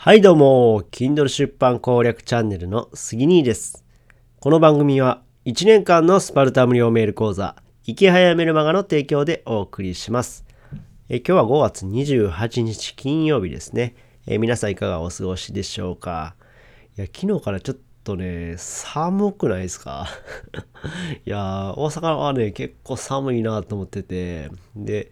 はいどうも、Kindle 出版攻略チャンネルの杉兄です。この番組は1年間のスパルタ無料メール講座、生き早メルマガの提供でお送りします。え今日は5月28日金曜日ですね。え皆さんいかがお過ごしでしょうか？いや、昨日からちょっとね、寒くないですか？いやー、大阪はね、結構寒いなと思ってて、で、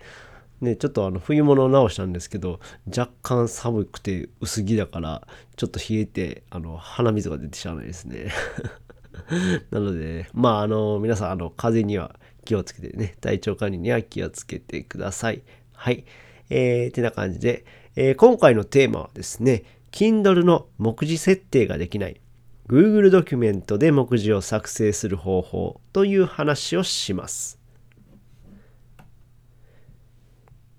ね、ちょっとあの冬物を直したんですけど若干寒くて薄着だからちょっと冷えてあの鼻水が出てしまわないですね。なのでまああの皆さんあの風邪には気をつけてね体調管理には気をつけてください。はい。えー、てな感じで、えー今回のテーマはですね Kindle の目次設定ができない Google ドキュメントで目次を作成する方法という話をします。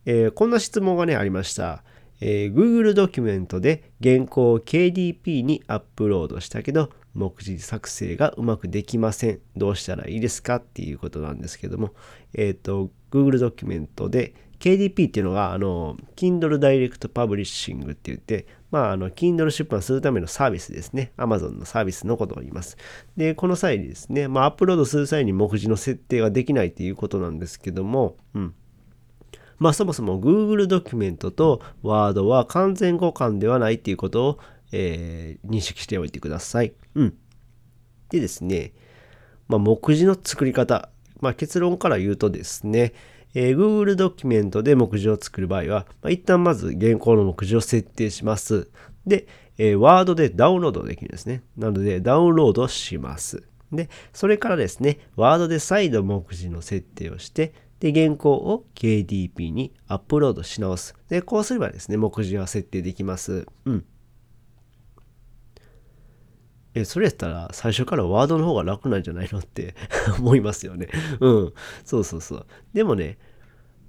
えーこんな質問がねありました、えー Google ドキュメントで原稿を KDP にアップロードしたけど目次作成がうまくできません。どうしたらいいですかっていうことなんですけども。えっ、と Google ドキュメントで KDP っていうのがあの Kindle Direct Publishing って言ってまああの Kindle 出版するためのサービスですね。Amazon のサービスのことを言います。でこの際にですねまあアップロードする際に目次の設定ができないっていうことなんですけども。うん。まあそもそも Google ドキュメントと Word は完全互換ではないっていうことを、えー認識しておいてください。うん。でですね、まあ、目次の作り方。まあ、結論から言うとですね、えー Google ドキュメントで目次を作る場合は、まあ、一旦まず原稿の目次を設定します。で、えー Word でダウンロードできるんですね。なので、ダウンロードします。で、それからですね、Word で再度目次の設定をして、で、原稿を KDP にアップロードし直す。で、こうすればですね、目次は設定できます。うん。え、それやったら最初からワードの方が楽なんじゃないのって 思いますよね。うん。そうそうそう。でもね、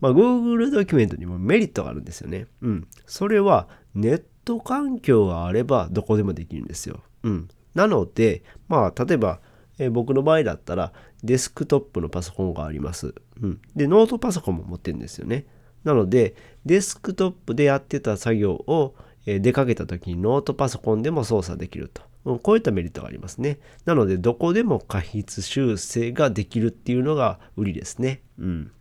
まあ、Google ドキュメントにもメリットがあるんですよね。うん。それはネット環境があればどこでもできるんですよ。うん。なので、まあ、例えば、えー僕の場合だったらデスクトップのパソコンがあります。うん。で、ノートパソコンも持ってるんですよね。なので、デスクトップでやってた作業を、え出かけた時にノートパソコンでも操作できると。うん、こういったメリットがありますね。なので、どこでも過筆修正ができるっていうのが売りですね。うん。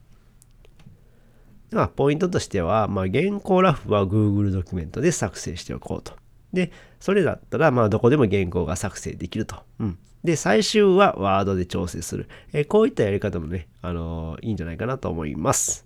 まあ、ポイントとしては、まあ、原稿ラフは Google ドキュメントで作成しておこうと。で、それだったら、まあ、どこでも原稿が作成できると。うん。で、最終は Word で調整する。えーこういったやり方もね、あのーいいんじゃないかなと思います。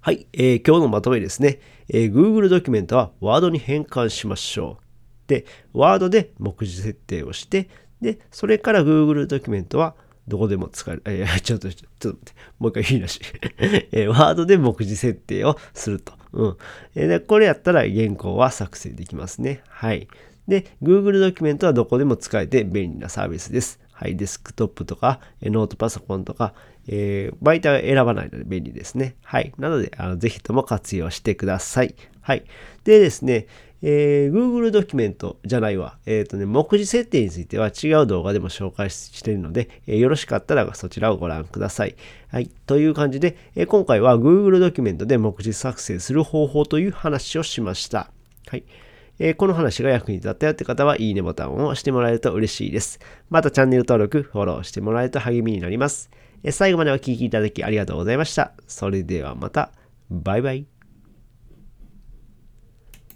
はい、えー今日のまとめですね。えー Google ドキュメントは Word に変換しましょう。で、Word で目次設定をして、で、それから Google ドキュメントはどこでも使える。えー ちょっと、ちょっと待って。もう一回言い出し。えー、Word で目次設定をすると。うん。えーで、これやったら原稿は作成できますね。はい。で、Google ドキュメントはどこでも使えて便利なサービスです。はい。デスクトップとか、ノートパソコンとか、えー媒体を選ばないので便利ですね。はい。なので、あのぜひとも活用してください。はい。でですね、えー Google ドキュメントじゃないわ。えっ、とね、目次設定については違う動画でも紹介しているので、えーよろしかったらそちらをご覧ください。はい。という感じで、え今回は Google ドキュメントで目次作成する方法という話をしました。はい。えーこの話が役に立ったよって方は、いいねボタンを押してもらえると嬉しいです。またチャンネル登録、フォローしてもらえると励みになります。えー最後までお聴きいただきありがとうございました。それではまた。バイバイ。